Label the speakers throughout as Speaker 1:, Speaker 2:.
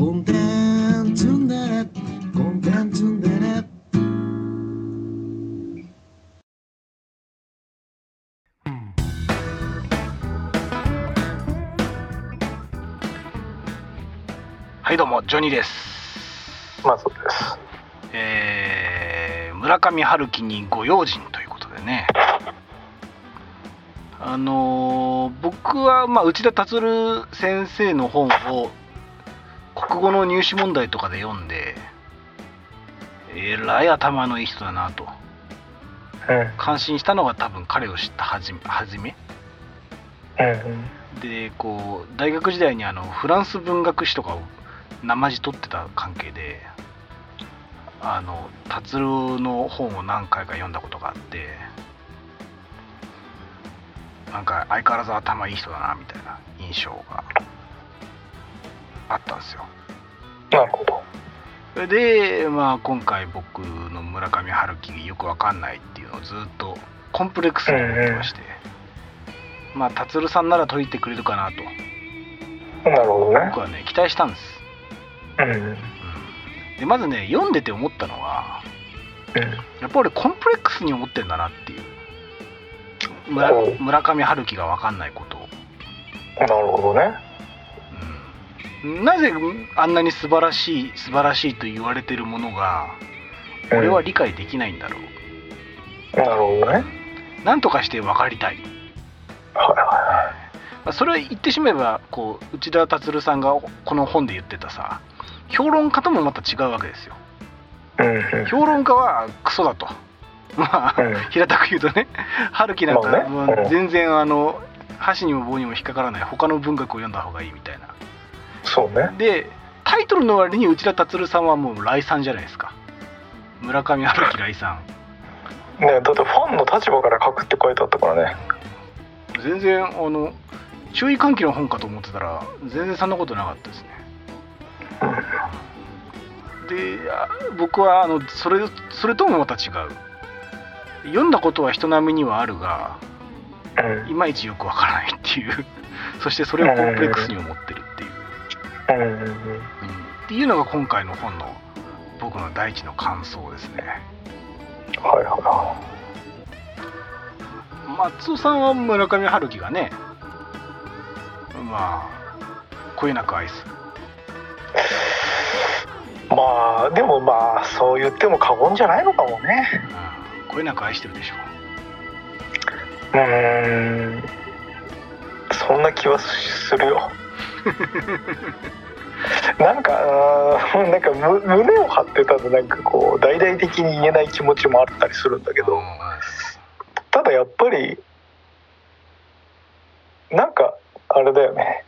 Speaker 1: コンテンツンデレコンテンツンデレ
Speaker 2: はいどうもジョニーです。
Speaker 3: まあそうです。
Speaker 2: えー村上春樹にご用心ということでね。あのー僕は、まあ、内田達先生の本を国語の入試問題とかで読んでえらい頭のいい人だなと
Speaker 3: うん。
Speaker 2: 感心したのが多分彼を知ったはじめ
Speaker 3: うん。
Speaker 2: でこう大学時代にあのフランス文学史とかをなまじ取ってた関係であの達郎の本を何回か読んだことがあってなんか相変わらず頭いい人だなみたいな印象があったんですよ
Speaker 3: なるほど。
Speaker 2: それで、まあ、今回僕の村上春樹よくわかんないっていうのをずっとコンプレックスに思ってまして、まあ達郎さんなら解いてくれるかなと
Speaker 3: なるほどね
Speaker 2: 僕。はね期待したんです
Speaker 3: うん。
Speaker 2: うんでまずね読んでて思ったのは
Speaker 3: うん。
Speaker 2: やっぱりコンプレックスに思ってんだなっていう村村上春樹が分かんないことを、
Speaker 3: なるほどね。
Speaker 2: うん、なぜあんなに素晴らしい素晴らしいと言われてるものが
Speaker 3: うん。
Speaker 2: 俺は理解できないんだろう、
Speaker 3: なるほどね。
Speaker 2: なんとかして分かりたい、
Speaker 3: はいは
Speaker 2: まあそれは言ってしまえばこう内田達さんがこの本で言ってたさ評論家ともまた違うわけですよ。
Speaker 3: いはい。うん。
Speaker 2: 評論家はクソだと。まあ、
Speaker 3: うん。
Speaker 2: 平たく言うとね春樹なんか、
Speaker 3: まあね。
Speaker 2: 全然あの箸にも棒にも引っかからない他の文学を読んだ方がいいみたいな
Speaker 3: そうね。
Speaker 2: でタイトルの割に内田達さんはもう来賛じゃないですか。村上春樹来賛
Speaker 3: ねだってファンの立場から書くって書いてあったからね。
Speaker 2: 全然あの注意喚起の本かと思ってたら全然そんなことなかったですね。であ僕はあのそれそれともまた違う。読んだことは人並みにはあるが
Speaker 3: うん。
Speaker 2: いまいちよくわからないっていう。そしてそれをコンプレックスに思ってるっていう、っていうのが今回の本の僕の第一の感想ですね
Speaker 3: はいは
Speaker 2: 松尾さんは村上春樹がねまあこえなく愛す。
Speaker 3: まあでもまあそう言っても過言じゃないのかもね。
Speaker 2: うんこえなく愛してるでしょ
Speaker 3: うーん。そんな気はするよ。なんか なんかむ胸を張ってたとなんかこう大々的に言えない気持ちもあったりするんだけど、
Speaker 2: うん
Speaker 3: ただやっぱりなんかあれだよね。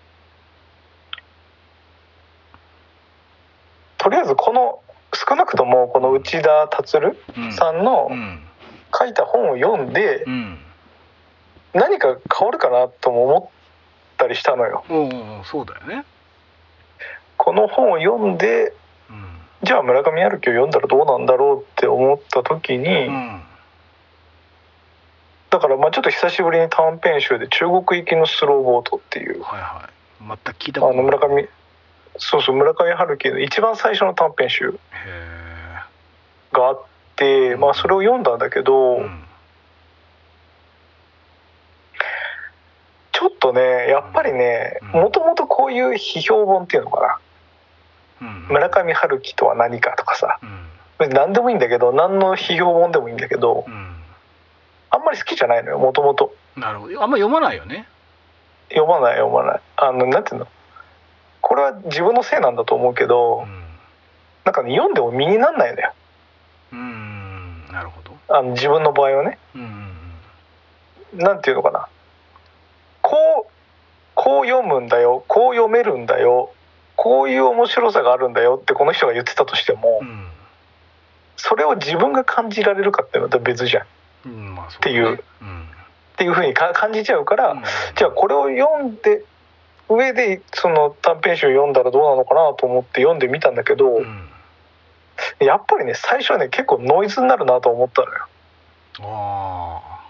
Speaker 3: とりあえずこの少なくともこの内田達
Speaker 2: うん。
Speaker 3: さんの
Speaker 2: うん。
Speaker 3: 書いた本を読んで
Speaker 2: うん。
Speaker 3: 何か変わるかなとも思ったりしたのよ。
Speaker 2: うんうんそうだよね。
Speaker 3: この本を読んで
Speaker 2: うん。
Speaker 3: じゃあ村上春樹を読んだらどうなんだろうって思った時に、
Speaker 2: うん。
Speaker 3: だからまあちょっと久しぶりに短編集で中国行きのスローボートっていう。
Speaker 2: はいはい。全く聞いた
Speaker 3: あ
Speaker 2: ことない。
Speaker 3: の村上そうそう村上春樹の一番最初の短編集
Speaker 2: へ
Speaker 3: があって、まあ、それを読んだんだけど、
Speaker 2: えうん
Speaker 3: ちょっとねやっぱりね
Speaker 2: うん。
Speaker 3: もともとこういう批評本っていうのかな。
Speaker 2: うん。
Speaker 3: 村上春樹とは何かとかさ。
Speaker 2: うん。
Speaker 3: 何でもいいんだけど何の批評本でもいいんだけど
Speaker 2: うん。
Speaker 3: あんまり好きじゃないのよもともと。
Speaker 2: なるほど。あんま読まないよね。
Speaker 3: 読まない読まない。あのなんていうの？これは自分のせいなんだと思うけど
Speaker 2: うん。
Speaker 3: なんかね読んでも身になんないのよ。
Speaker 2: うん。なるほど。
Speaker 3: あの自分の場合はね。
Speaker 2: うんうん。
Speaker 3: なんていうのかなこうこう読むんだよ。こう読めるんだよ。こういう面白さがあるんだよ。ってこの人が言ってたとしても、
Speaker 2: うん。
Speaker 3: それを自分が感じられるかっていうのはまた別じゃん。っ
Speaker 2: うんまあ
Speaker 3: っていう。
Speaker 2: うん
Speaker 3: ていうふうにか感じちゃうから、
Speaker 2: うん。
Speaker 3: じゃあこれを読んで上でその短編集読んだらどうなのかなと思って読んでみたんだけど、
Speaker 2: うん。
Speaker 3: やっぱりね最初はね結構ノイズになるなと思ったのよ。
Speaker 2: あ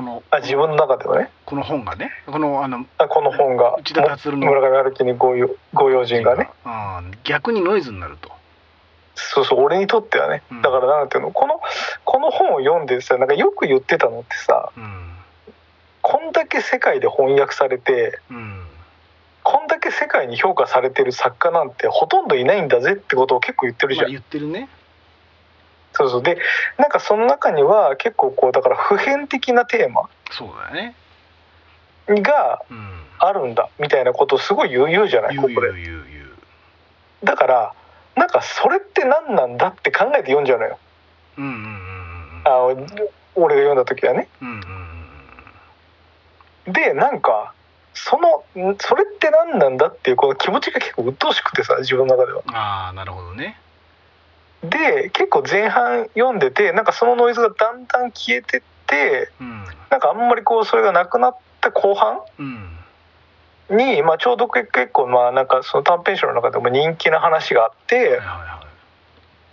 Speaker 2: この
Speaker 3: あ自分の中ではね。
Speaker 2: この本がねこのあの
Speaker 3: あこの本が
Speaker 2: 内田達郎の。
Speaker 3: 村上春樹にご用ご用心がね。
Speaker 2: うん逆にノイズになると。
Speaker 3: そうそう俺にとってはね。
Speaker 2: うん。
Speaker 3: だからなんていうのこのこの本を読んでさなんかよく言ってたのってさ
Speaker 2: うん。
Speaker 3: こんだけ世界で翻訳されて
Speaker 2: うん。
Speaker 3: こんだけ世界に評価されてる作家なんてほとんどいないんだぜってことを結構言ってるじ
Speaker 2: まあ
Speaker 3: ゃん。
Speaker 2: 言ってるね
Speaker 3: そうそう。でなんかその中には結構こうだから普遍的なテーマ
Speaker 2: そうだよね。
Speaker 3: が
Speaker 2: うん。
Speaker 3: あるんだみたいなことをすごい言う言うじゃないここで。だからなんかそれって何なんだって考えて読んじゃうのよ。
Speaker 2: うんうんうんうん。
Speaker 3: あ俺が読んだ時はね。
Speaker 2: うんうんうん。
Speaker 3: でなんかそのんそれって何なんだっていうこの気持ちが結構鬱陶しくてさ自分の中では。
Speaker 2: ああなるほどね
Speaker 3: で結構前半読んでてなんかそのノイズがだんだん消えてって
Speaker 2: うん。
Speaker 3: なんかあんまりこうそれがなくなった後半
Speaker 2: うん。
Speaker 3: に、まあ、ちょうど結構まあなんかその短編集の中でも人気な話があっ
Speaker 2: はい
Speaker 3: て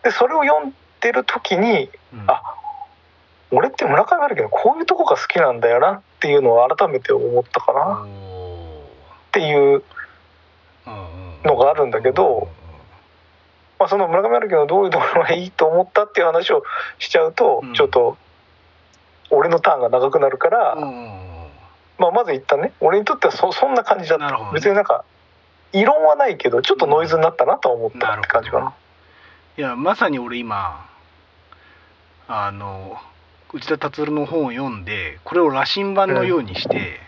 Speaker 3: でそれを読んでる時に
Speaker 2: いうん。
Speaker 3: あ俺って村上春樹のこういうとこが好きなんだよなっていうのを改めて思ったかなっ
Speaker 2: お
Speaker 3: ていう、のがあるんだけどまあ、その村上春樹のどういうところがいいと思ったっていう話をしちゃうと
Speaker 2: うん。
Speaker 3: ちょっと俺のターンが長くなるから、
Speaker 2: うん。
Speaker 3: まあ、まず一旦ね俺にとってはそそんな感じだった。
Speaker 2: ね。
Speaker 3: 別になんか異論はないけどちょっとノイズになったなとは思ったって感じかな。
Speaker 2: いやまさに俺今あの内田達郎の本を読んでこれを羅針盤のようにして、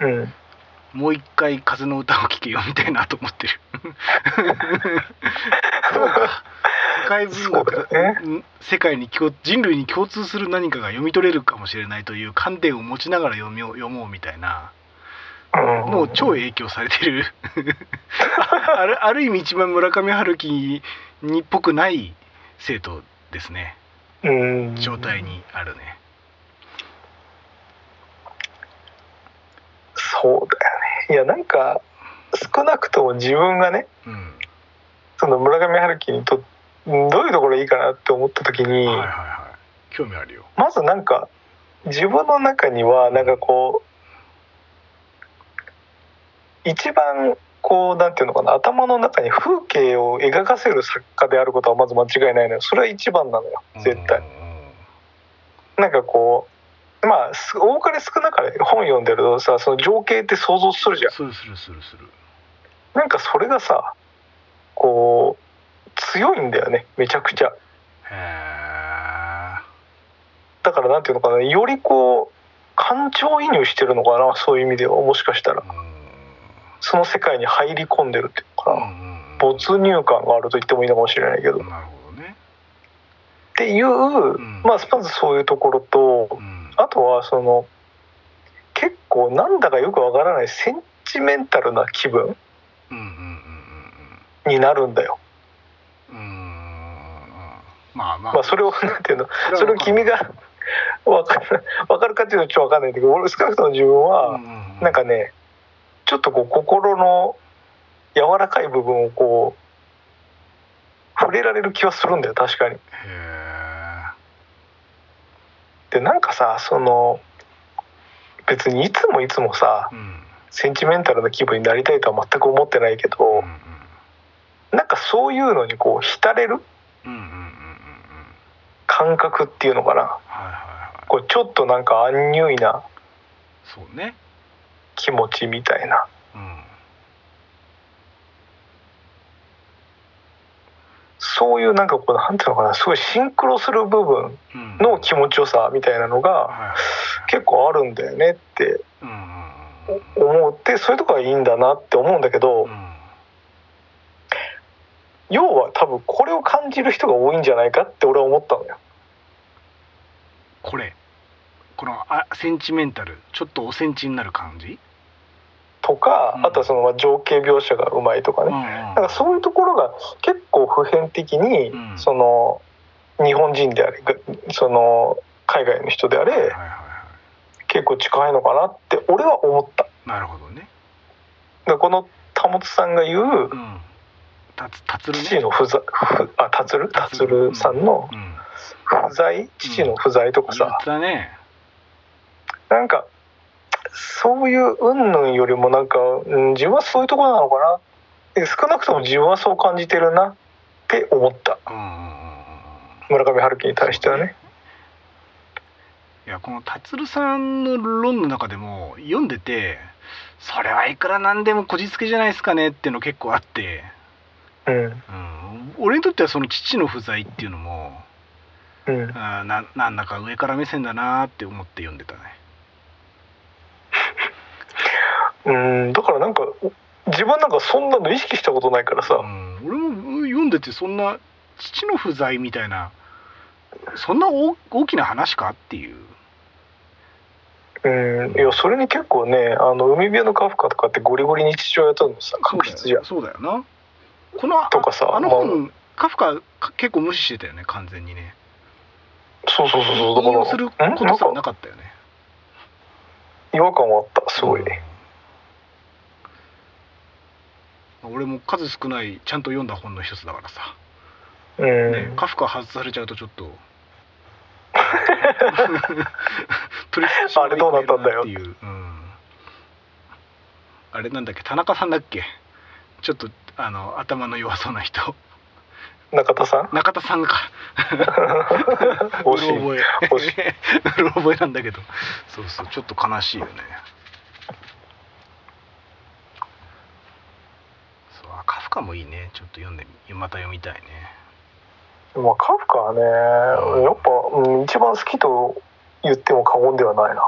Speaker 3: うん
Speaker 2: もう一回風の歌を聴けよみたいなと思ってる。そうか。世界文学
Speaker 3: ね。
Speaker 2: うん世界に共人類に共通する何かが読み取れるかもしれないという観点を持ちながら読みを読もうみたいな。
Speaker 3: うん。
Speaker 2: もう超影響されてる。ある ある意味一番村上春樹にっぽくない生徒ですね。
Speaker 3: うん。
Speaker 2: 状態にあるね。
Speaker 3: そうだよねいやなんか少なくとも自分がね
Speaker 2: うん。
Speaker 3: その村上春樹にとどういうところがいいかなって思った時に、
Speaker 2: はいはいはい。興味あるよ。
Speaker 3: まずなんか自分の中にはなんかこう一番こうなんていうのかな頭の中に風景を描かせる作家であることはまず間違いないのよ。それは一番なのよ絶対。なんかこうまあす多かれ少なかれ本読んでるとさその情景って想像するじゃん。
Speaker 2: するするするす。る
Speaker 3: なんかそれがさこう強いんだよねめちゃくちゃ。
Speaker 2: へえ
Speaker 3: だからなんていうのかなよりこう感情移入してるのかなそういう意味ではもしかしたら。その世界に入り込んでるっていうのかな、没入感があると言ってもいいのかもしれないけど、っ
Speaker 2: なるほどね。
Speaker 3: ていう、
Speaker 2: ん。
Speaker 3: まあまずそういうところと
Speaker 2: うん
Speaker 3: あとはその結構なんだかよくわからないセンチメンタルな気分になるんだよ。
Speaker 2: まあまあ。
Speaker 3: まあそれをなんていうの？
Speaker 2: そ
Speaker 3: それを君がわかるわかるかっていうのはちょっとわかんないんだけど俺少なくとも自分はなんかねちょっとこう心の柔らかい部分をこう触れられる気はするんだよ確かに。
Speaker 2: へえ
Speaker 3: でなんかさその別にいつもいつもさ
Speaker 2: うん。
Speaker 3: センチメンタルな気分になりたいとは全く思ってないけ
Speaker 2: うん
Speaker 3: どなんかそういうのにこう浸れる感覚っていうのかな。こうちょっとなんかアンニュイな気持ちみたいな
Speaker 2: うん
Speaker 3: そういうなんかこうなんていうのかなすごいシンクロする部分
Speaker 2: うん。
Speaker 3: の気持ちよさみたいなのが結構あるんだよねって思ってそういうとこがいいんだなって思うんだけど
Speaker 2: うん。
Speaker 3: 要は多分これを感じる人が多いんじゃないかって俺は思ったのよ。
Speaker 2: これ。このあセンチメンタル。ちょっとおセンチになる感じ？
Speaker 3: とか
Speaker 2: うん。
Speaker 3: あとはそのまあ情景描写がうまいとかね。
Speaker 2: うんうん。
Speaker 3: なんかそういうところが結構普遍的に、
Speaker 2: うん。
Speaker 3: その日本人であれがその海外の人であれ、結構近いのかなって俺は思った。
Speaker 2: いなるほどね。
Speaker 3: でこの田本さんが言う
Speaker 2: うん。
Speaker 3: 父の不在ふあ達る？達る。さんの
Speaker 2: うん。
Speaker 3: 不在？父の不在とかさ、
Speaker 2: たね。
Speaker 3: なんかそういう云々よりもなんか、うん、自分はそういうところなのかな。で少なくとも自分はそう感じてるな。って思った。
Speaker 2: うんうんうんうん。
Speaker 3: 村上春樹に対してはね。
Speaker 2: いやこの達さんの論の中でも読んでてそれはいくらなんでもこじつけじゃないですかねっていうの結構あって、
Speaker 3: うん。
Speaker 2: うん、俺にとってはその父の不在っていうのも
Speaker 3: うん、
Speaker 2: あーななんだか上から目線だなーって思って読んでたね
Speaker 3: うん、だからなんか自分なんかそんなの意識したことないからさ、
Speaker 2: うん、俺も読んでてそんな父の不在みたいなそんな大大きな話かっていう。
Speaker 3: うん、いやそれに結構ねあの海辺のカフカとかってゴリゴリに父親とのさ確執じゃん。
Speaker 2: そうだよな。このあ
Speaker 3: とかさ
Speaker 2: あの
Speaker 3: まあ。
Speaker 2: 本、カフカか結構無視してたよね完全にね。
Speaker 3: そうそうそうそう。だから
Speaker 2: 引用することすら
Speaker 3: んなんか
Speaker 2: なかったよね。
Speaker 3: 違和感はあったすごい、
Speaker 2: うん俺も数少ないちゃんと読んだ本の一つだからさ、
Speaker 3: うん
Speaker 2: ね、カフカ外されちゃうとちょっと。取り
Speaker 3: あれどうなったんだよ。
Speaker 2: っていう、うん、あれなんだっけ？田中さんだっけ？ちょっとあの頭の弱そうな人。
Speaker 3: 中田さん？
Speaker 2: 中田さんか。
Speaker 3: 惜しい。
Speaker 2: うろ覚え。
Speaker 3: 惜し
Speaker 2: うろ覚えなんだけど。そうそう。ちょっと悲しいよねそうあカフカもいいね。ちょっと読んでみまた読みたいね。
Speaker 3: まあカフカはねやっぱ、うん、一番好きと言っても過言ではないな。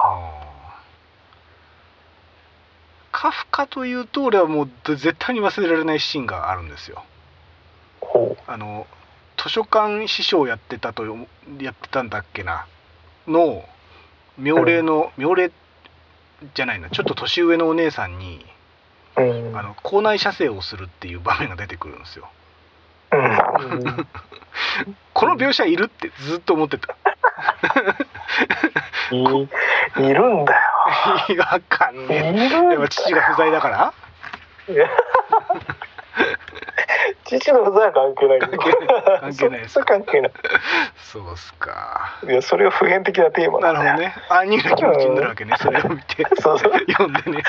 Speaker 2: カフカというと俺はもう絶対に忘れられないシーンがあるんですよ。
Speaker 3: ほ
Speaker 2: あの図書館師匠やってたとよやってたんだっけな。の妙齢の、妙齢じゃないな。ちょっと年上のお姉さんに
Speaker 3: ううん。
Speaker 2: あの校内射精をするっていう場面が出てくるんですよ。
Speaker 3: うん。
Speaker 2: この描写いるってずっと思ってた。
Speaker 3: いいるんだよ。
Speaker 2: いやわかん
Speaker 3: い
Speaker 2: ねえ。
Speaker 3: る
Speaker 2: やっぱ父が不在だから？
Speaker 3: 父の不在は関係ない。
Speaker 2: 関係ないです。
Speaker 3: 関係ない。
Speaker 2: そうっすか。
Speaker 3: いやそれは普遍的なテーマだ
Speaker 2: なるほどね。兄の気持ちになるわけね。それを見て。
Speaker 3: そうそう。
Speaker 2: 読んでね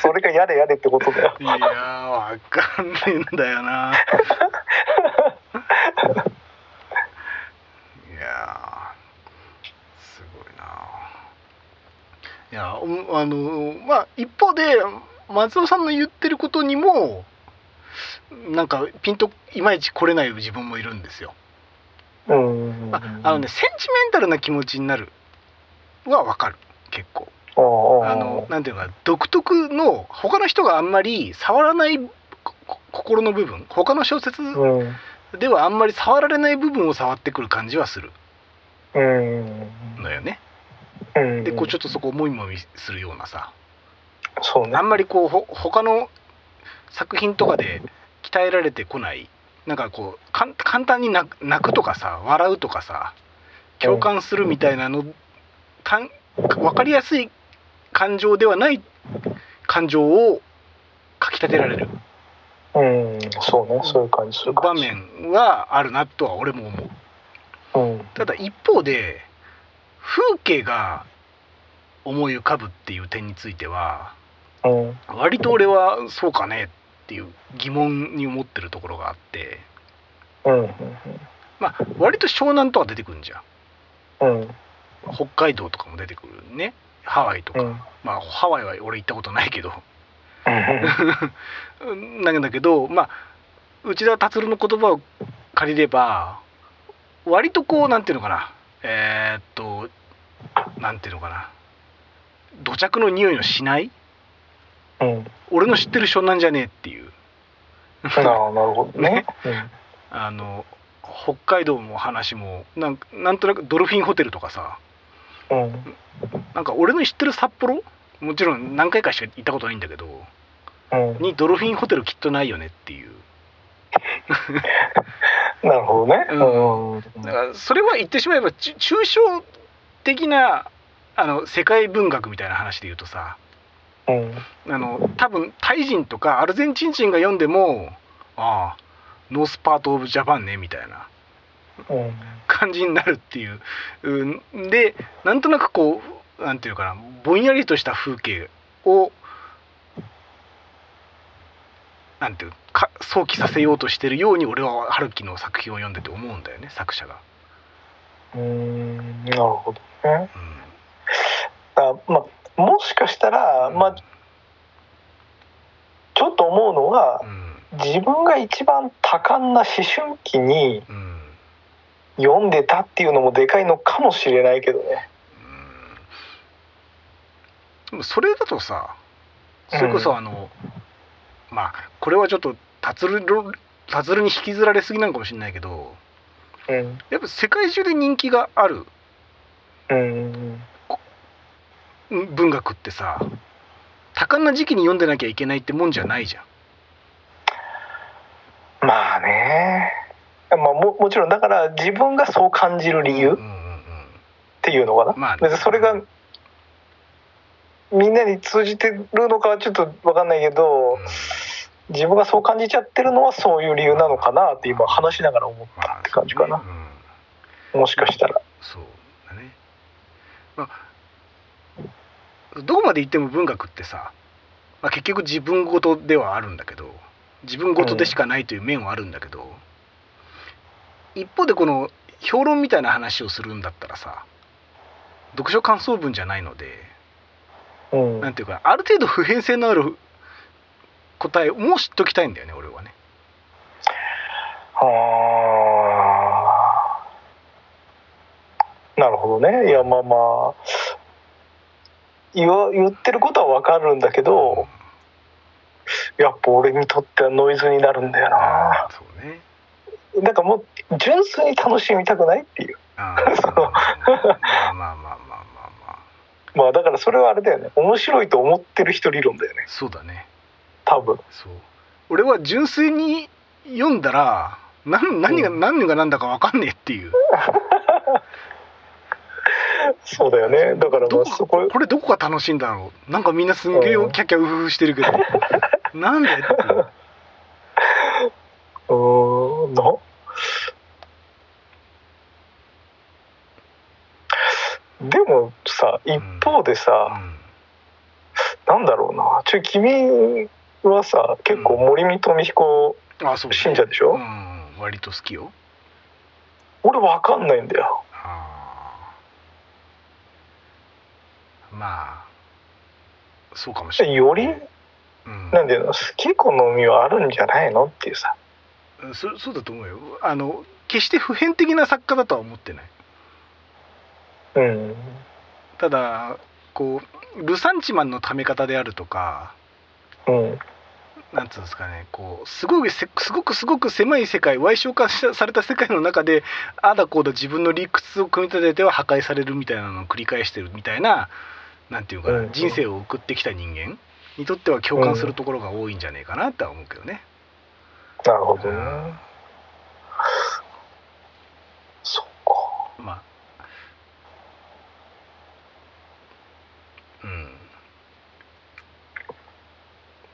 Speaker 3: それがやれやれってことだよ。
Speaker 2: いやーわかんねえんだよな。いやーすごいな。いやおあのまあ一方で松尾さんの言ってることにもなんかピンといまいち来れない自分もいるんですよ。
Speaker 3: うん。
Speaker 2: まあ、あのねセンチメンタルな気持ちになるはわかる。結構。あ
Speaker 3: あ
Speaker 2: のなんていうのかな独特の他の人があんまり触らない心の部分他の小説
Speaker 3: うん。
Speaker 2: ではあんまり触られない部分を触ってくる感じはする。
Speaker 3: うん。
Speaker 2: のよね。
Speaker 3: うん。
Speaker 2: でこうちょっとそこをもみもみするようなさ。
Speaker 3: そうね。
Speaker 2: あんまりこうほ他の作品とかで鍛えられてこない。なんかこうかん簡単に泣くとかさ笑うとかさ共感するみたいなの、たん。分かりやすい感情ではない感情をかきたてられる。
Speaker 3: うん。そうね。そういう感じする
Speaker 2: 場
Speaker 3: 感じ。
Speaker 2: 面はあるなとは俺も思う。
Speaker 3: うん。
Speaker 2: ただ一方で風景が思い浮かぶっていう点については
Speaker 3: うん。
Speaker 2: 割と俺はそうかねっていう疑問に思ってるところがあって。
Speaker 3: うん。
Speaker 2: まあ割と湘南とか出てくるんじゃん。
Speaker 3: うん。
Speaker 2: 北海道とかも出てくるねハワイとか、
Speaker 3: うん。
Speaker 2: まあハワイは俺行ったことないけど。
Speaker 3: う ん
Speaker 2: なんだけどまあ内田達郎の言葉を借りれば割とこうなんていうのかな。えーっとなんていうのかな。土着の匂いのしない？
Speaker 3: うん。
Speaker 2: 俺の知ってる湘南じゃねえっていう。
Speaker 3: なるほどね。
Speaker 2: あの北海道の話もなんなんとなくドルフィンホテルとかさ。
Speaker 3: うんうん
Speaker 2: なんか俺の知ってる札幌？もちろん何回かしか行ったことないんだけど
Speaker 3: うん。
Speaker 2: にドルフィンホテルきっとないよねっていう。
Speaker 3: なるほどね。
Speaker 2: うん。
Speaker 3: うん。
Speaker 2: だからそれは言ってしまえばち抽象的なあの世界文学みたいな話で言うとさ
Speaker 3: うん。
Speaker 2: あの多分タイ人とかアルゼンチン人が読んでもああ north part of Japan ねみたいな。
Speaker 3: うん。
Speaker 2: 感じになるっていう、うん、でなんとなくこうなんていうかなぼんやりとした風景をなんていうか想起させようとしてるように俺は春樹の作品を読んでて思うんだよね作者が。
Speaker 3: うーんなるほどね。
Speaker 2: うん。
Speaker 3: あまあもしかしたら、まあちょっと思うのは
Speaker 2: うん。
Speaker 3: 自分が一番多感な思春期に
Speaker 2: うん。
Speaker 3: 読んでたっていうのもでかいのかもしれないけどね
Speaker 2: でもそれだとさそれこそあの、まあこれはちょっと達る達るに引きずられすぎなのかもしれないけど
Speaker 3: うん。
Speaker 2: やっぱ世界中で人気がある
Speaker 3: うん。
Speaker 2: うん文学ってさ多感な時期に読んでなきゃいけないってもんじゃないじゃん。
Speaker 3: まあね。まあももちろんだから自分がそう感じる理由っ
Speaker 2: うんうんうん。
Speaker 3: ていうのかな、
Speaker 2: まあね。
Speaker 3: それがみんなに通じてるのかはちょっと分かんないけど自分がそう感じちゃってるのはそういう理由なのかなって今話しながら思ったって感じかな、
Speaker 2: まあうん
Speaker 3: もしかしたら。
Speaker 2: そうだね。まあ、どこまで行っても文学ってさ、まあ、結局自分ごとではあるんだけど自分ごとでしかないという面はあるんだけど、一方でこの評論みたいな話をするんだったらさ読書感想文じゃないので
Speaker 3: うん
Speaker 2: なんていうかある程度普遍性のある答えも知っときたいんだよね俺はね。
Speaker 3: あーなるほどねいやまあまあ言わ言ってることは分かるんだけどやっぱ俺にとってはノイズになるんだよな
Speaker 2: そうね。
Speaker 3: なんかもう純粋に楽しみたくないっていうそう
Speaker 2: まあまあまあまあまあまあまあ。
Speaker 3: まあだからそれはあれだよね。面白いと思ってる人理論だよね。
Speaker 2: そうだね。
Speaker 3: 多分。
Speaker 2: そう。俺は純粋に読んだら何何が
Speaker 3: うん。
Speaker 2: 何が何だか分かんねえっていう、
Speaker 3: そうだよね。だからま
Speaker 2: どこ
Speaker 3: あそこ
Speaker 2: これどこが楽しいんだろう。なんかみんなすんげえ
Speaker 3: うん。
Speaker 2: キャッキャウフフしてるけど。なんでっていう。
Speaker 3: んな？でもさ一方でさ、なんだろうな。ちょ君はさ結構森見富彦
Speaker 2: うん、あそうね。
Speaker 3: 信者でしょ、
Speaker 2: うん割と好きよ。
Speaker 3: 俺わかんないんだよ。
Speaker 2: まあそうかもしれない、
Speaker 3: より？
Speaker 2: うん、
Speaker 3: なんていうの？好き好みはあるんじゃないの？っていうさ。
Speaker 2: そそうだと思うよ。あの決して普遍的な作家だとは思ってない
Speaker 3: うん。
Speaker 2: ただこうルサンチマンのため方であるとか
Speaker 3: うん。
Speaker 2: なんつうんですかねこうすごいせすごくすごく狭い世界歪小化しされた世界の中でああだこうだ自分の理屈を組み立てては破壊されるみたいなのを繰り返してるみたいななんていうかな、
Speaker 3: うん。
Speaker 2: 人生を送ってきた人間にとっては共感するところが多いんじゃねえかなっては思うけどね。
Speaker 3: なるほどね。そっか。
Speaker 2: まあ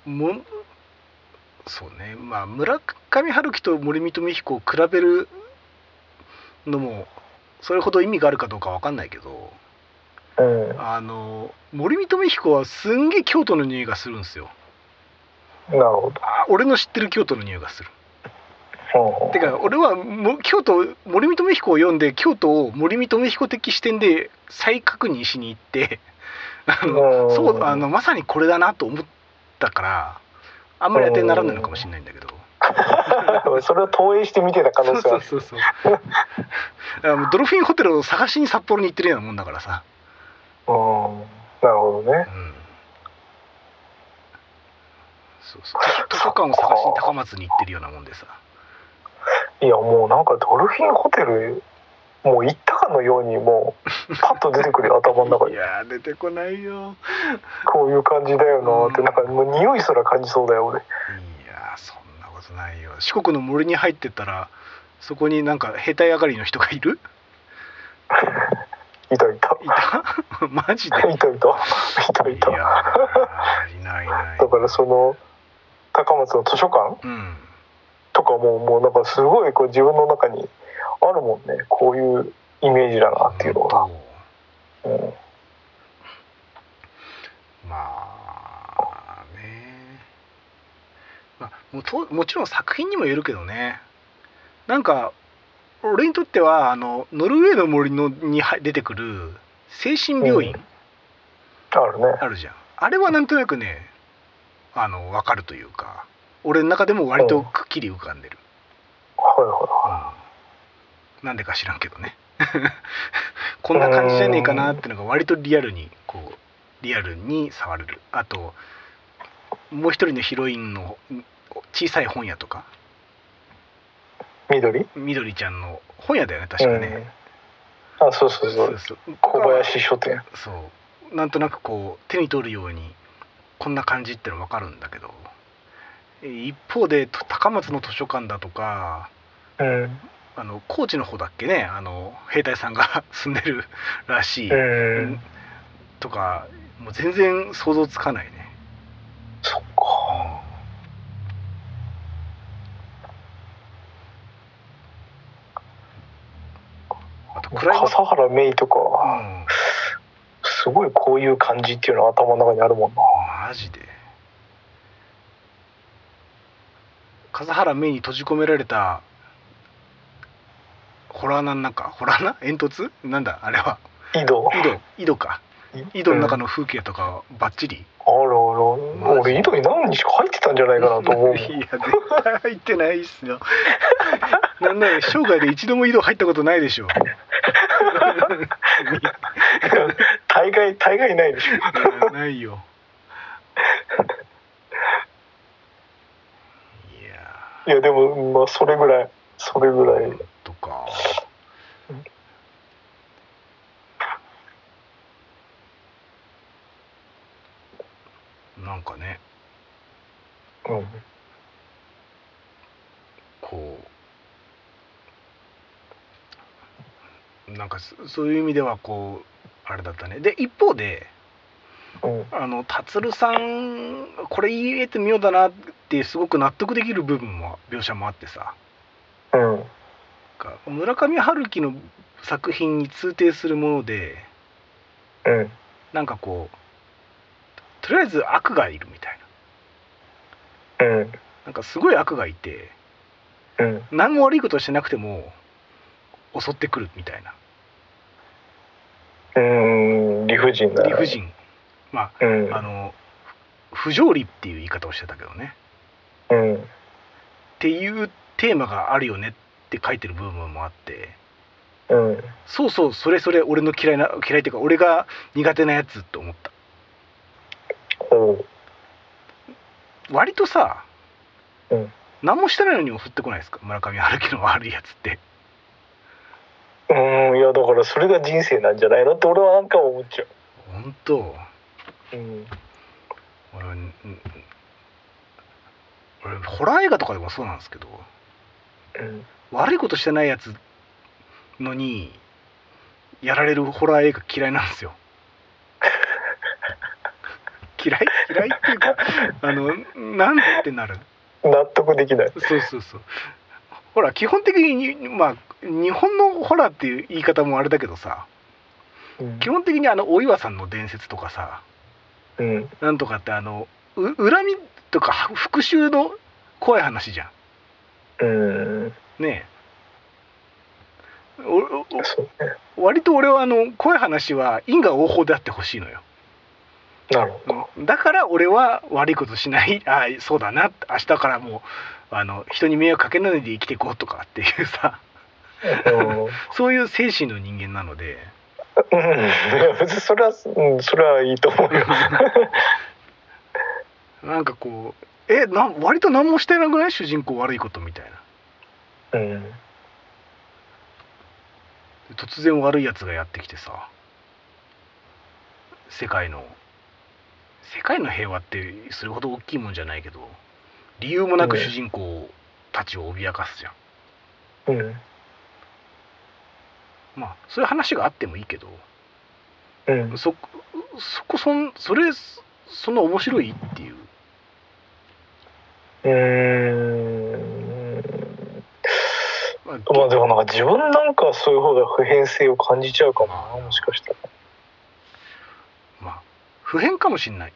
Speaker 2: もそうね。まあ村上春樹と森見富彦を比べるのもそれほど意味があるかどうかわかんないけど
Speaker 3: うん
Speaker 2: あの森見富彦はすんげえ京都の匂いがするんですよ。
Speaker 3: なるほ
Speaker 2: あ俺の知ってる京都の匂いがする。てか俺はも京都森見留彦を読んで京都を森見留彦的視点で再確認しに行ってあの
Speaker 3: うん。
Speaker 2: そうあのまさにこれだなと思ったからあんまり当てにならないのかもしれないんだけど。
Speaker 3: それを投影して見てた可
Speaker 2: そう
Speaker 3: 能性は
Speaker 2: そうそうそうあのドルフィンホテルを探しに札幌に行ってるようなもんだからさ、
Speaker 3: うん。なるほどね。
Speaker 2: うん、そうそう。図書館を探しに高松に行ってるようなもんでさ。
Speaker 3: いやもうなんかドルフィンホテルもう行ったかのようにもうパッと出てくるよ頭の中
Speaker 2: い
Speaker 3: に
Speaker 2: やー出てこないよ。
Speaker 3: こういう感じだよなって
Speaker 2: うん。
Speaker 3: なんかもう匂いすら感じそうだよ俺。
Speaker 2: いやーそんなことないよ。四国の森に入ってったらそこになんか兵隊上がりの人がいる？
Speaker 3: いたいた。
Speaker 2: いた？マジで？
Speaker 3: いたいた。いたいた。
Speaker 2: いないいない。
Speaker 3: だからその高松の図書館？
Speaker 2: うん。
Speaker 3: とかももうなんかすごいこう自分の中にあるもんね。こういうイメージだなっていうのが、うん、
Speaker 2: まあね、まあ、もともちろん作品にもよるけどね。なんか俺にとってはあのノルウェーの森のには出てくる精神病院、
Speaker 3: あるね。
Speaker 2: あるじゃん。あれはなんとなくねあの分かるというか俺の中でも割とくっきり浮かんでる、
Speaker 3: はいは
Speaker 2: うん、なんでか知らんけどね。こんな感じじゃねえかなっていうのが割とリアルにこうリアルに触れる。あともう一人のヒロインの小さい本屋とか。
Speaker 3: い緑
Speaker 2: みどりちゃんの本屋だよね確かね、
Speaker 3: うん、あそうそうそう。
Speaker 2: そう
Speaker 3: 小林書店。
Speaker 2: そう。なんとなくこう手に取るようにこんな感じっての分かるんだけど。一方でと高松の図書館だとか
Speaker 3: うん
Speaker 2: あの高知の方だっけねあの兵隊さんが 住んでるらしい、
Speaker 3: うん
Speaker 2: とかもう全然想像つかないね、
Speaker 3: そっか。
Speaker 2: あと
Speaker 3: 笠原芽衣とか
Speaker 2: うん。
Speaker 3: すごいこういう感じっていうのは頭の中にあるもんな。
Speaker 2: マジで。笠原芽に閉じ込められたホラーなんなんかホラーな？煙突？なんだ？あれは。
Speaker 3: 井戸。
Speaker 2: 井戸。井戸か。井戸の中の風景とかバッチリ、
Speaker 3: あらあら。俺井戸に何日か入ってたんじゃないかなと思う。
Speaker 2: いや絶対入ってないっすよ。なんなら生涯で一度も井戸入ったことないでしょ。
Speaker 3: 大概大概ないでしょ。
Speaker 2: ないよ。いや
Speaker 3: でもまあそれぐらいそれぐらい
Speaker 2: ーとかなんかね
Speaker 3: うん
Speaker 2: こうなんかそそういう意味ではこうあれだったね。で一方で
Speaker 3: う。ん
Speaker 2: あの達さんこれ言えてみようだなってすごく納得できる部分も描写もあってさ。
Speaker 3: うん。
Speaker 2: か村上春樹の作品に通底するもので
Speaker 3: うん。
Speaker 2: なんかこうとりあえず悪がいるみたいな。
Speaker 3: うん。
Speaker 2: なんかすごい悪がいて
Speaker 3: うん。
Speaker 2: 何も悪いことしてなくても襲ってくるみたいな
Speaker 3: うん理不尽な
Speaker 2: 理不尽。ま
Speaker 3: うん。
Speaker 2: ああの不条理っていう言い方をしてたけどね。
Speaker 3: うん。
Speaker 2: っていうテーマがあるよねって書いてる部分もあって。
Speaker 3: うん。
Speaker 2: そうそうそれそれ俺の嫌いな嫌いっていうか俺が苦手なやつと思った。
Speaker 3: おう
Speaker 2: 割とさ、
Speaker 3: うん。
Speaker 2: 何もしてないのに襲ってこないですか？村上春樹の悪いやつって
Speaker 3: うんいやだからそれが人生なんじゃないのって俺はなんか思っちゃ
Speaker 2: 本当？
Speaker 3: ううん。
Speaker 2: 俺うん俺ホラー映画とかでもそうなんですけど
Speaker 3: うん。
Speaker 2: 悪いことしてないやつのにやられるホラー映画嫌いなんですよ。嫌い？嫌いっていうかあのなんでってなる。
Speaker 3: 納得できない。
Speaker 2: そうそうそうほら基本的にまあ日本のホラーっていう言い方もあれだけどさ
Speaker 3: うん。
Speaker 2: 基本的にあの大岩さんの伝説とかさ
Speaker 3: うん。
Speaker 2: なんとかってあのう恨みとか復讐の怖い話じゃ
Speaker 3: うん。
Speaker 2: んねえ。おお割と俺はあの怖い話は因果応報であってほしいのよ。
Speaker 3: なるほ
Speaker 2: だから俺は悪いことしないああそうだな明日からもうあの人に迷惑かけないで生きていこうとかっていうさ
Speaker 3: ど
Speaker 2: そういう精神の人間なので。
Speaker 3: うん、別にそれは、うん、それはいいと思うよ。
Speaker 2: なんかこうえな割と何もしてなくない？主人公悪いことみたいな。
Speaker 3: うん。
Speaker 2: 突然悪いやつがやってきてさ。世界の世界の平和ってそれほど大きいもんじゃないけど理由もなく主人公たちを脅かすじゃん、
Speaker 3: うん。
Speaker 2: まあそういう話があってもいいけど
Speaker 3: うん。
Speaker 2: そそこそんそれそんな面白いっていう。
Speaker 3: うーん。まあでもなんか自分なんかそういう方が普遍性を感じちゃうかもなもしかしたら。
Speaker 2: まあ普遍かもしんない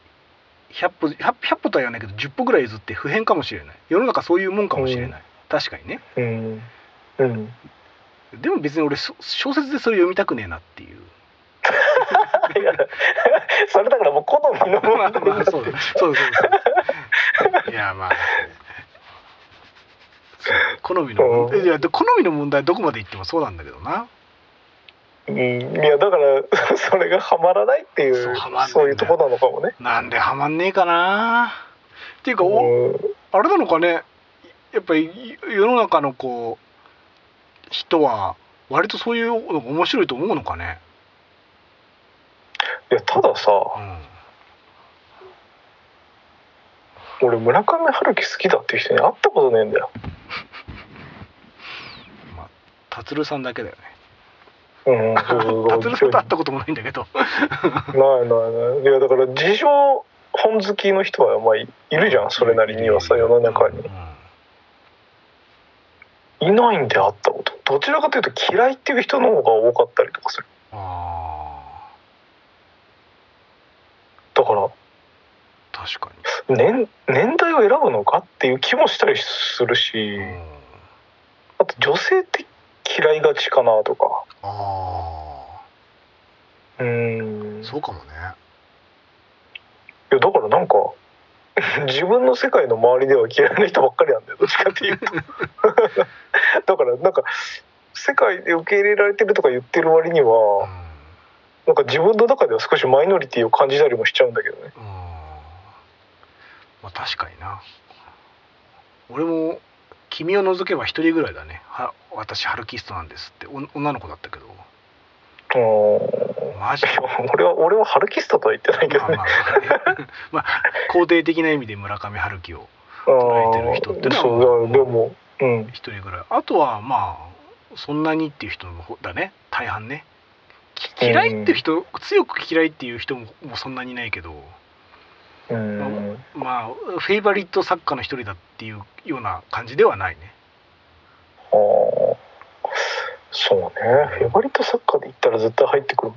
Speaker 2: 100歩 100, 100歩とは言わないけど10歩ぐらい譲って普遍かもしれない。世の中そういうもんかもしれない、確かにね。
Speaker 3: うん。うん。
Speaker 2: でも別に俺そ小説でそれ読みたくねえなっていう。
Speaker 3: い やそれだからもう好みの
Speaker 2: まあまあそうだ。そうそうそう。いやまあ。好みの好みの問題どこまでいってもそうなんだけどな
Speaker 3: うん。いやだから それがハマらないっていう
Speaker 2: そうい
Speaker 3: うとこなのかもね。
Speaker 2: なんでハマんねえかな。っていうかお
Speaker 3: うん。
Speaker 2: あれなのかね。やっぱり世の中のこう人は割とそういうのが面白いと思うのかね。
Speaker 3: いやたださ
Speaker 2: うん。
Speaker 3: 俺村上春樹好きだっていう人に会ったことねえんだよ。
Speaker 2: まあ達さんだけだよね
Speaker 3: うんそうそう
Speaker 2: と会ったこともないんだけど。
Speaker 3: ないないない。いやだから自称本好きの人はまあいいるじゃんそれなりにはさ世の中に。
Speaker 2: うん。
Speaker 3: いないんで会ったこと。どちらかというと嫌いっていう人の方が多かったりとかする。
Speaker 2: あ
Speaker 3: だから
Speaker 2: ー確か
Speaker 3: 年年代を選ぶのかっていう気もしたりするし
Speaker 2: に、うん、
Speaker 3: あと女性って嫌いがちかなとか。
Speaker 2: あ
Speaker 3: うーん。
Speaker 2: あそうかもね。
Speaker 3: いやだからなんか 自分の世界の周りでは嫌いな人ばっかりなんだよ。どっちかっていうと。だからなんか世界で受け入れられてるとか言ってる割に
Speaker 2: う
Speaker 3: は
Speaker 2: ん。
Speaker 3: なんか自分の中では少しマイノリティを感じたりもしちゃうんだけどね。
Speaker 2: うん。まあ確かにな。俺も君を除けば一人ぐらいだね。は私ハルキストなんですって。お女の子だったけど。マジ
Speaker 3: 俺は俺はハルキストとは言ってないけどね。
Speaker 2: まあまあ、まあ、肯定的な意味で村上春樹を捉えてる人ってのは
Speaker 3: でもうん。
Speaker 2: 一人ぐらい。あとはまあそんなにっていう人の方だね。大半ね。き嫌いっていう人、強く嫌いっていう人ももうそんなにいないけど。
Speaker 3: うん。
Speaker 2: まあフェイバリット作家の一人だっていうような感じではないね
Speaker 3: そうね。フェイバリット作家で言ったら絶対入ってくる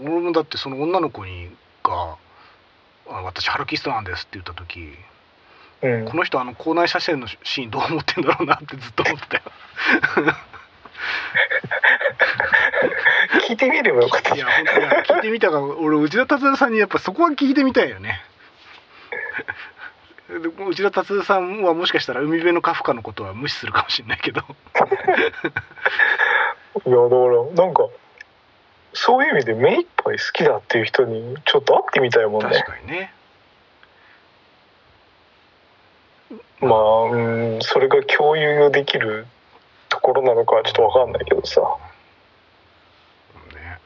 Speaker 2: うん。俺もだってその女の子にが「あ私ハルキストなんです」って言った時
Speaker 3: うん。
Speaker 2: この人あの校内写真のシーンどう思ってんだろうなってずっと思ってたよ。
Speaker 3: 聞いてみればよかった
Speaker 2: いや本当いや聞いてみたが俺内田達郎さんにやっぱそこは聞いてみたいよね。で内田達郎さんはもしかしたら海辺のカフカのことは無視するかもしれないけど。
Speaker 3: いやだからなんかそういう意味で目いっぱい好きだっていう人にちょっと会ってみたいもん
Speaker 2: 確
Speaker 3: ね
Speaker 2: かにね。
Speaker 3: まあうんそれが共有できるところなのかはちょっとわかんないけどさ。
Speaker 2: ね。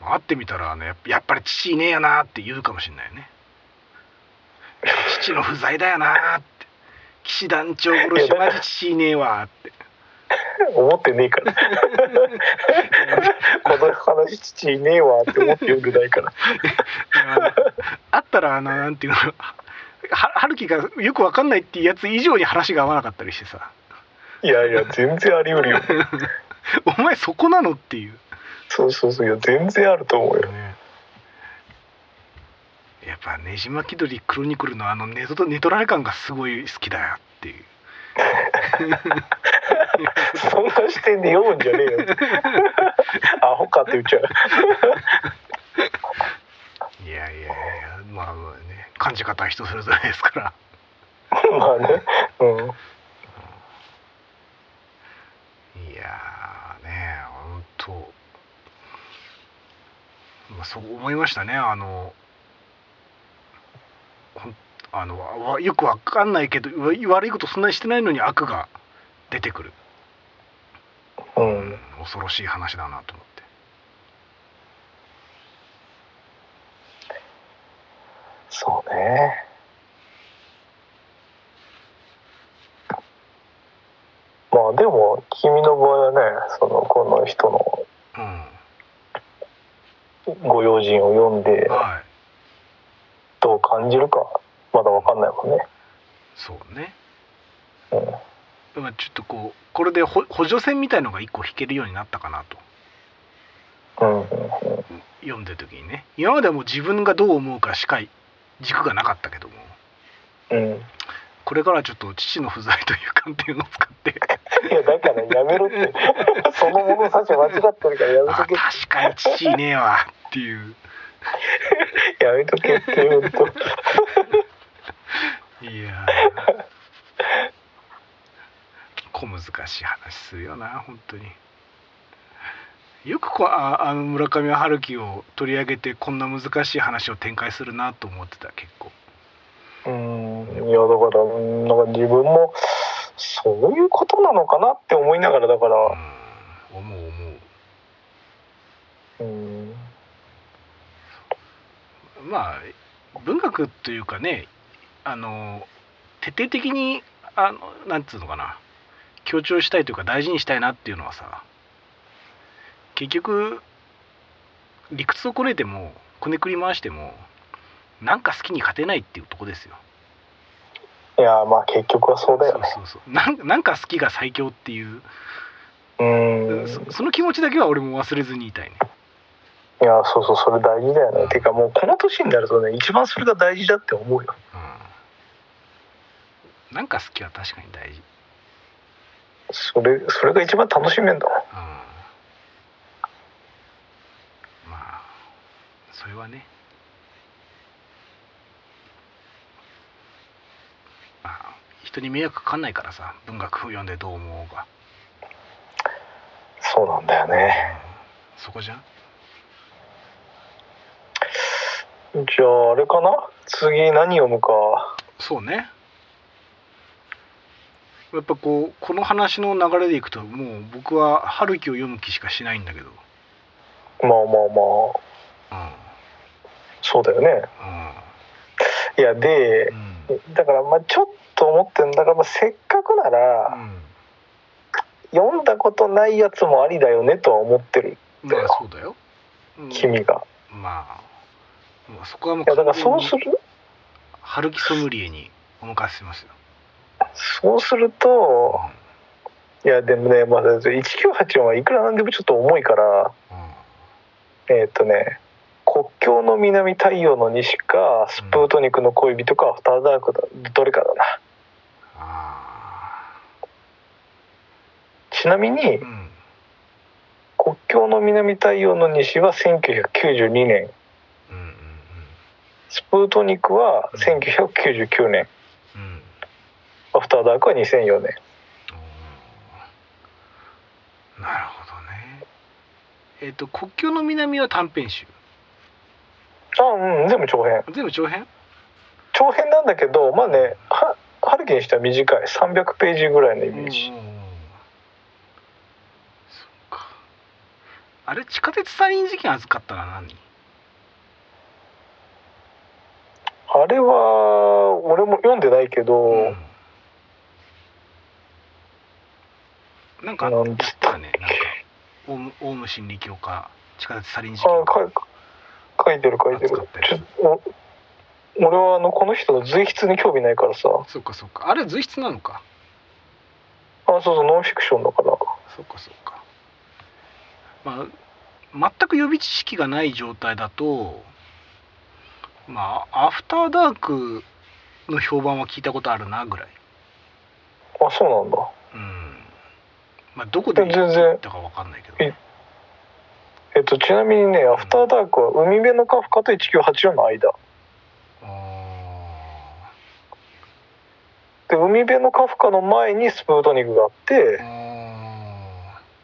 Speaker 2: 会ってみたらねやっぱり父いねえよなって言うかもしれないね父の不在だよなって。騎士団長殺しマジ父いねえわって。
Speaker 3: 思ってねえから。この話父いねえわって思って読んでないから。
Speaker 2: あったらあのなんていうのは春樹がよくわかんないっていうやつ以上に話が合わなかったりしてさ。
Speaker 3: いやいや全然あり得るよ。
Speaker 2: お前そこなのっていう、
Speaker 3: そうそうそういや全然あると思うよ。
Speaker 2: ね、やっぱねじ巻き鳥クロニクルのあのネトネトラレ感がすごい好きだよっていう。
Speaker 3: そんな視点で読むんじゃねえよ。アホかって言っちゃう。
Speaker 2: いやいやいやまあまあね感じ方は人それぞれですから。
Speaker 3: まあね。うん。
Speaker 2: いやーね本当まあそう思いましたねあのあのわよくわかんないけどわ悪いことそんなにしてないのに悪が出てくる、
Speaker 3: うん。
Speaker 2: 恐ろしい話だなと思って。
Speaker 3: そうね。まあでも君の場合はねそのこの人の
Speaker 2: うん。
Speaker 3: ご用心を読んで
Speaker 2: はい
Speaker 3: どう感じるかまだわかんないもんね。
Speaker 2: そうね。
Speaker 3: うん。
Speaker 2: まあ、ちょっとこうこれでほ補助線みたいのが一個引けるようになったかなと。
Speaker 3: うんうんうん。
Speaker 2: 読んでる時にね。今まではもう自分がどう思うかしか軸がなかったけども。
Speaker 3: うん。
Speaker 2: これからはちょっと父の不在という観点を使って。
Speaker 3: いやだからやめろって。その物差し間違ってるからやめ
Speaker 2: あ
Speaker 3: とけ。
Speaker 2: 確かに父いねえわっていう
Speaker 3: やめとけってほんと
Speaker 2: いやー。小難しい話するよな本当に。よくこうああの村上春樹を取り上げてこんな難しい話を展開するなと思ってた結構。
Speaker 3: うん。いやだからうんなんか自分もそういうことなのかなって思いながらだから。
Speaker 2: うん。思う思う。
Speaker 3: うん
Speaker 2: まあ文学というかねあの徹底的にあのなんつうのかな強調したいというか大事にしたいなっていうのはさ結局理屈をこねてもこねくり回してもなんか好きに勝てないっていうとこですよ。
Speaker 3: いやまあ結局はそうだよね
Speaker 2: そうそうそうなんなんか好きが最強っていう、
Speaker 3: うん
Speaker 2: そその気持ちだけは俺も忘れずにいたいね。
Speaker 3: いやそうそうそれ大事だよね。ていうかもうこの年になるとね一番それが大事だって思うよ。
Speaker 2: うん、なんか好きは確かに大事。
Speaker 3: それそれが一番楽しめんだ
Speaker 2: うん。まあそれはね。まあ人に迷惑かかんないからさ文学を読んでどう思おうが、
Speaker 3: そうなんだよね。
Speaker 2: そこじゃん
Speaker 3: じゃああれかな？次何読むか。
Speaker 2: そうね。やっぱこうこの話の流れでいくともう僕は春樹を読む気しかしないんだけど。
Speaker 3: まあまあまあ。
Speaker 2: うん。
Speaker 3: そうだよね。いやで
Speaker 2: うん。
Speaker 3: だからまあちょっと思ってんだからまあせっかくなら読んだことないやつもありだよねとは思ってる
Speaker 2: うんまあそうだよ、うん。
Speaker 3: 君が。
Speaker 2: まあまあそこはもう
Speaker 3: いやだからそうする？
Speaker 2: 春樹ソムリエにお任せしますよ。
Speaker 3: そうするといやでもねまだ1984はいくらなんでもちょっと重いから
Speaker 2: うん。
Speaker 3: えーっ、とね国境の南太陽の西かスプートニクの恋人かアフターダークだどれかだな。
Speaker 2: あ
Speaker 3: ちなみに
Speaker 2: ーうん。
Speaker 3: 国境の南太陽の西は1992年
Speaker 2: うんうん
Speaker 3: スプートニクは1999年
Speaker 2: うんうん。
Speaker 3: アフターダークは2004年。
Speaker 2: なるほどね。えっ、と国境の南は短編集。
Speaker 3: あうん全部長編。
Speaker 2: 全部長編？
Speaker 3: 長編なんだけどまあねは春樹にしては短い。300ページぐらいのイメージ、
Speaker 2: うんあれ地下鉄サリン事件預かったのは何？
Speaker 3: あれは俺も読んでないけど、
Speaker 2: うん。なんか
Speaker 3: なん
Speaker 2: やったよねなんかオウムオウム真理教か地下鉄サリン事件。
Speaker 3: あ書い書いてる。書いてる。俺はあのこの人の随筆に興味ないからさ。
Speaker 2: そっかそっか。あれ随筆なのか？
Speaker 3: あそうそうノンフィクションだから。
Speaker 2: そっかそっか。まあ全く予備知識がない状態だとまあアフターダークの評判は聞いたことあるなぐらい。
Speaker 3: あそうなんだ。
Speaker 2: うん。まあどこで
Speaker 3: 全然。
Speaker 2: 言ったかわかんないけど
Speaker 3: ええっとちなみにねアフターダークは海辺のカフカと1984の間。
Speaker 2: あ
Speaker 3: で海辺のカフカの前にスプートニクがあって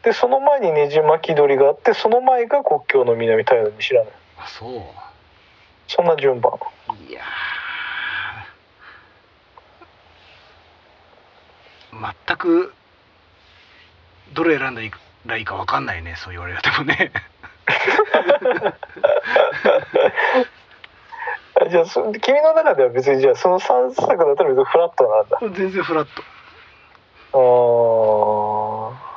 Speaker 3: でその前にねじ巻き鳥があってその前が国境の南太陽の西なのよ。
Speaker 2: ーあそう
Speaker 3: そんな順番。
Speaker 2: いやー。全くどれ選んだらいいか分かんないねそう言われてもね。
Speaker 3: あ じゃあそ君の中では別にじゃあその3作だったら別にフラットなんだ。
Speaker 2: 全然フラット。
Speaker 3: あー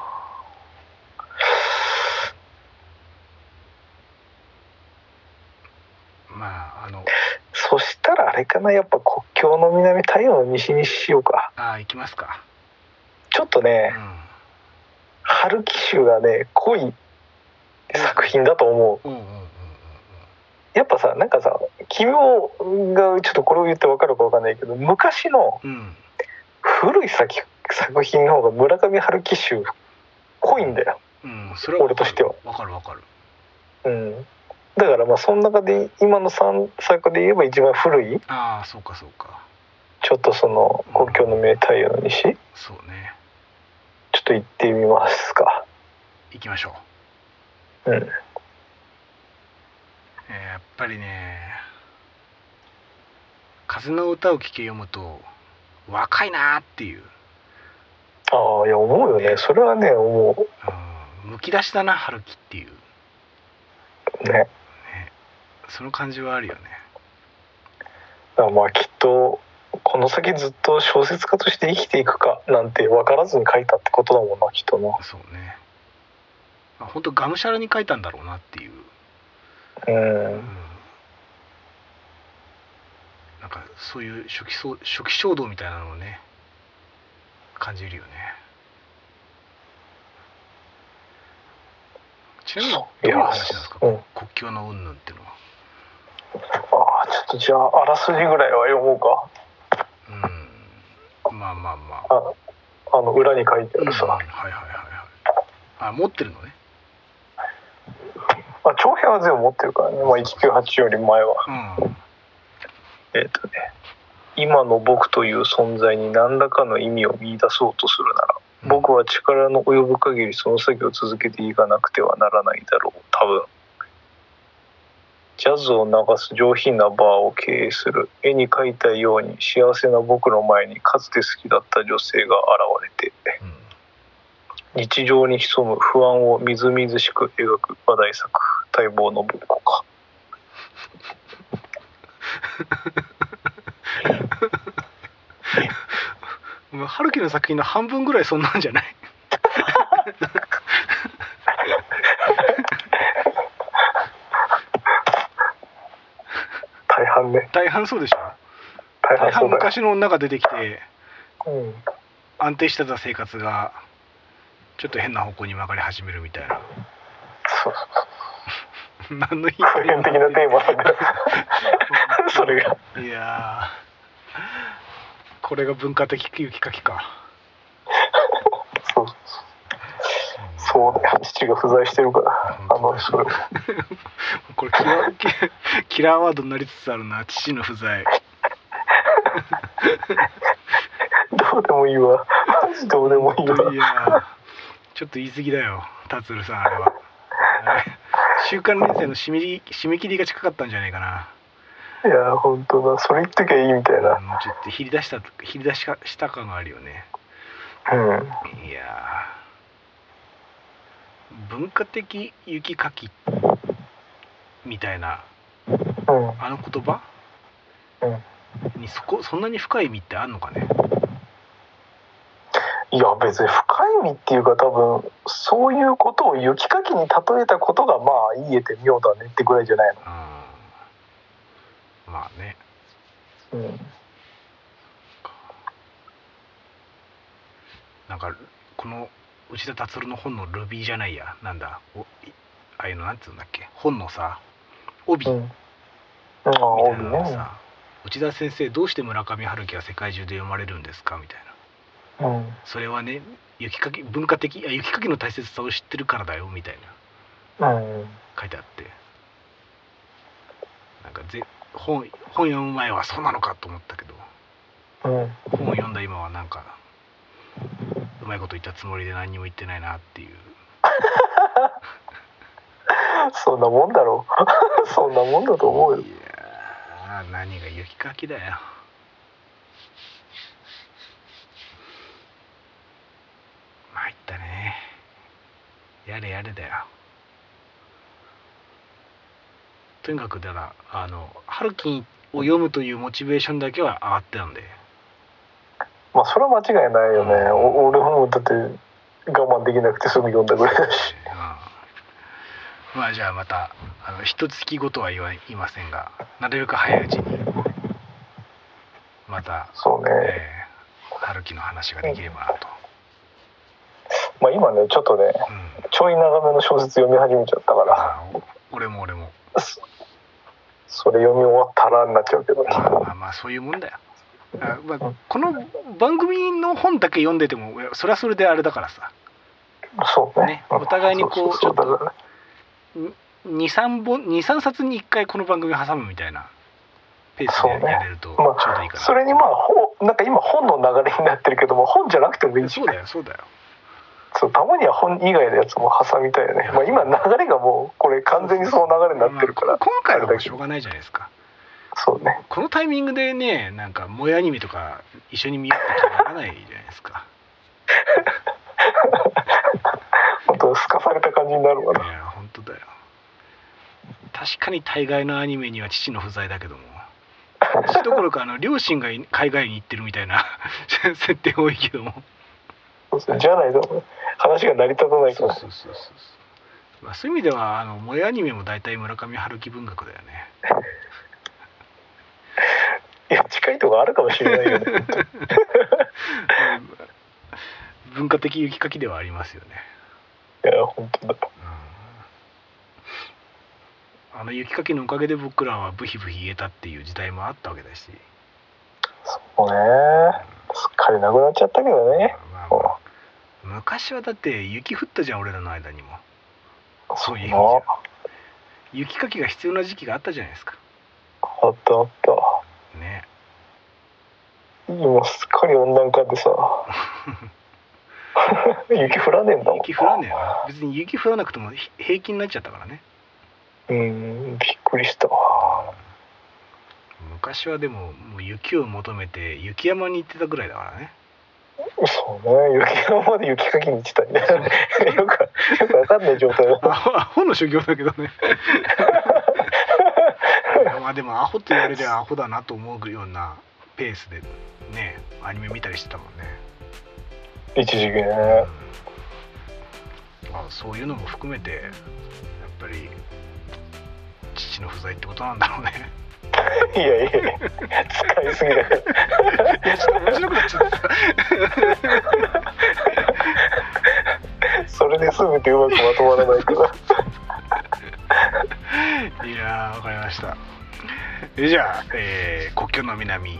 Speaker 2: まああの
Speaker 3: そしたらあれかなやっぱ国境の南太陽の西にしようか。
Speaker 2: あー行きますか。
Speaker 3: ちょっとね
Speaker 2: うん
Speaker 3: 春樹集がね濃い作品だと思う。
Speaker 2: うん。うんうんうん
Speaker 3: やっぱさなんかさ君もがちょっとこれを言って分かるか分かんないけど昔の古い作作品の方が村上春樹集濃いんだよ、
Speaker 2: うんそれは
Speaker 3: 俺としては。
Speaker 2: わかるわかる。
Speaker 3: うん、だからまあその中で今の3作で言えば一番古い
Speaker 2: ああそうかそうか。
Speaker 3: ちょっとその国境の名太陽の西ちょ
Speaker 2: そうね。
Speaker 3: っと行ってみますか。
Speaker 2: 行きましょ
Speaker 3: う。ん。
Speaker 2: う、えーやっぱりね風の歌を聴け読むと若いなーっていう、
Speaker 3: ああいや思うよね。それはね思
Speaker 2: う。ん、むき出しだな春樹っていう。
Speaker 3: うね
Speaker 2: ねその感じはあるよね。
Speaker 3: だからまあきっとこの先ずっと小説家として生きていくかなんて分からずに書いたってことだもんなきっとな。
Speaker 2: そうね。まあ本当がむしゃらに書いたんだろうなっていう、
Speaker 3: うん。
Speaker 2: うん、なんかそういう初期そう初期衝動みたいなのをね感じるよね。ちなみにどういう話なんですか、
Speaker 3: うん。
Speaker 2: 国境の云々っていうのは
Speaker 3: ああちょっとじゃああらすじぐらいは読もうか。
Speaker 2: うん。まあまあまあ。
Speaker 3: ああの裏に書いてあ
Speaker 2: うん
Speaker 3: るさ、
Speaker 2: はいはいはいはい。あ持ってるのね。
Speaker 3: まあ、長編は全部持ってるからね、まあ、1984より前は。
Speaker 2: うん。
Speaker 3: えっ、とね今の僕という存在に何らかの意味を見出そうとするなら僕は力の及ぶ限りその作業を続けていかなくてはならないだろう。多分ジャズを流す上品なバーを経営する。絵に描いたように幸せな僕の前にかつて好きだった女性が現れて。
Speaker 2: うん。
Speaker 3: 日常に潜む不安をみずみずしく描く。話題作。待望の僕か
Speaker 2: 春樹の作品の半分ぐらいそんなんじゃない？
Speaker 3: 半ね。
Speaker 2: 大半そうでしょ。
Speaker 3: 大
Speaker 2: 大半
Speaker 3: 半そうだよ、
Speaker 2: 昔の女が出てきて
Speaker 3: うん、
Speaker 2: 安定してた生活がちょっと変な方向に曲がり始めるみたいな。
Speaker 3: そう。
Speaker 2: 何のヒン
Speaker 3: 普遍的なテーマなんだよそれが。
Speaker 2: いやー。これが文化的雪かきか。
Speaker 3: そうそうだよ父が不在してるから。あのそれ。
Speaker 2: これキラキキラーワードになりつつあるな父の不在。
Speaker 3: どうでもいいわ。マジどうでもいいわ。
Speaker 2: いや。ーちょっと言い過ぎだよ達郎さんあれは。週刊連載の締め切り締め切りが近かったんじゃないかな。い
Speaker 3: や本当だ。それ言っときゃいいみたいな。
Speaker 2: もうちょっとひり出したひり出しかした感があるよね。
Speaker 3: うん。
Speaker 2: いやー文化的雪かきみたいな
Speaker 3: うん
Speaker 2: あの言葉？
Speaker 3: うん
Speaker 2: にそこそんなに深い意味ってあんのかね？
Speaker 3: いや別に深い意味っていうか多分そういうことを雪かきに例えたことがまあ言えて妙だねってぐらいじゃない
Speaker 2: うん。まあね。
Speaker 3: のうん。
Speaker 2: なんかこの内田達郎の本のルビーじゃないや。なんだ。おいああいうのなんつうんだっけ。本のさ帯。み
Speaker 3: うん。ああ
Speaker 2: たい
Speaker 3: 帯
Speaker 2: なの
Speaker 3: ね
Speaker 2: さ、内田先生どうして村上春樹が世界中で読まれるんですかみたいな。
Speaker 3: うん。
Speaker 2: それはね雪かき文化的いや雪かきの大切さを知ってるからだよみたいな。
Speaker 3: うん。
Speaker 2: 書いてあって。なんかぜ本本読む前はそうなのかと思ったけど。
Speaker 3: うん。
Speaker 2: 本を読んだ今はなんかうまいこと言ったつもりで何にも言ってないなっていう。
Speaker 3: そんなもんだろ。う そんなもんだと思うよ。
Speaker 2: いやー何が雪かきだよ。参ったね。やれやれだよ。とにかくだからあの春樹を読むというモチベーションだけは上がってたんで
Speaker 3: まあそれは間違いないよね。お俺もだって我慢できなくてすぐ読んだぐらいだし。
Speaker 2: うん。まあじゃあまたあの一月ごとは言いませんがなるべく早いうちにまた、
Speaker 3: そうね。
Speaker 2: えー春樹の話ができればなと。
Speaker 3: まあ今ねちょっとね
Speaker 2: うん。
Speaker 3: ちょい長めの小説読み始めちゃったから。
Speaker 2: 俺も俺も。
Speaker 3: そそれ読み終わったらになっちゃうけど。
Speaker 2: まあまあそういうもんだよあ、まあ、この番組の本だけ読んでてもそれはそれであれだからさ。
Speaker 3: そうね。
Speaker 2: ね。お互いにこうちょっと
Speaker 3: だから
Speaker 2: 23本23冊に1回この番組挟むみたいなペースでやれるとちょ
Speaker 3: ま
Speaker 2: うどいいかな、
Speaker 3: それにまあほなんか今本の流れになってるけども本じゃなくてもいいし。
Speaker 2: そうだよそうだよ。
Speaker 3: そうたまには本以外のやつも挟みたいよね、まあ、今流れがもうこれ完全にその流れになってるから、
Speaker 2: まあ今回はもうしょうがないじゃないですか
Speaker 3: そうね。
Speaker 2: このタイミングでねなんか萌えアニメとか一緒に見ようってならないじゃないですか。
Speaker 3: 本当すかされた感じになるわ
Speaker 2: い
Speaker 3: な
Speaker 2: や本当だよ。確かに大概のアニメには父の不在だけども。父どころかあの両親が海外に行ってるみたいな 設定多いけども。
Speaker 3: じゃないと話が成り立たないから。
Speaker 2: そうそうそうそうまあ、そういう意味ではあの萌えアニメも大体村上春樹文学だよね
Speaker 3: いや近いとこあるかもしれないよね。
Speaker 2: 文化的雪かきではありますよね、
Speaker 3: いや本当だ。
Speaker 2: うん。あの雪かきのおかげで僕らはブヒブヒ言えたっていう時代もあったわけだし、
Speaker 3: そうね。すっかりなくなっちゃったけどね。
Speaker 2: まあま
Speaker 3: も
Speaker 2: あ、昔はだって雪降ったじゃん俺らの間にも。
Speaker 3: う
Speaker 2: そういう雪かきが必要な時期があったじゃないですか。
Speaker 3: あったあった
Speaker 2: ね。
Speaker 3: 今すっかり温暖化でさ。雪降らねえんだもん
Speaker 2: 雪降らねえよ。別に雪降らなくてもひ平気になっちゃったからね。
Speaker 3: うんびっくりした。わ
Speaker 2: 昔はでももう雪を求めて雪山に行ってたぐらいだからね。
Speaker 3: そうね。雪山まで雪かきに行ってたんだよね よくよくわかんない状態だ
Speaker 2: アホ の修行だけどねまあでもアホって言われりゃアホだなと思うようなペースでねアニメ見たりしてたもんね、
Speaker 3: 一時期ね。
Speaker 2: まあ、そういうのも含めてやっぱり父の不在ってことなんだろうね。
Speaker 3: いやいや使いすぎだから
Speaker 2: いやちょっと面白くなっちゃってさ
Speaker 3: それで全てうまくまとまらないから。
Speaker 2: いやーわかりました。え じゃあ、えー国境の南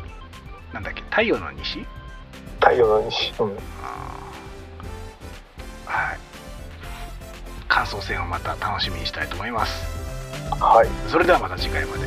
Speaker 2: なんだっけ太陽の西？
Speaker 3: 太陽の西、うん、
Speaker 2: はい。感想戦をまた楽しみにしたいと思います。
Speaker 3: はい。
Speaker 2: それではまた次回まで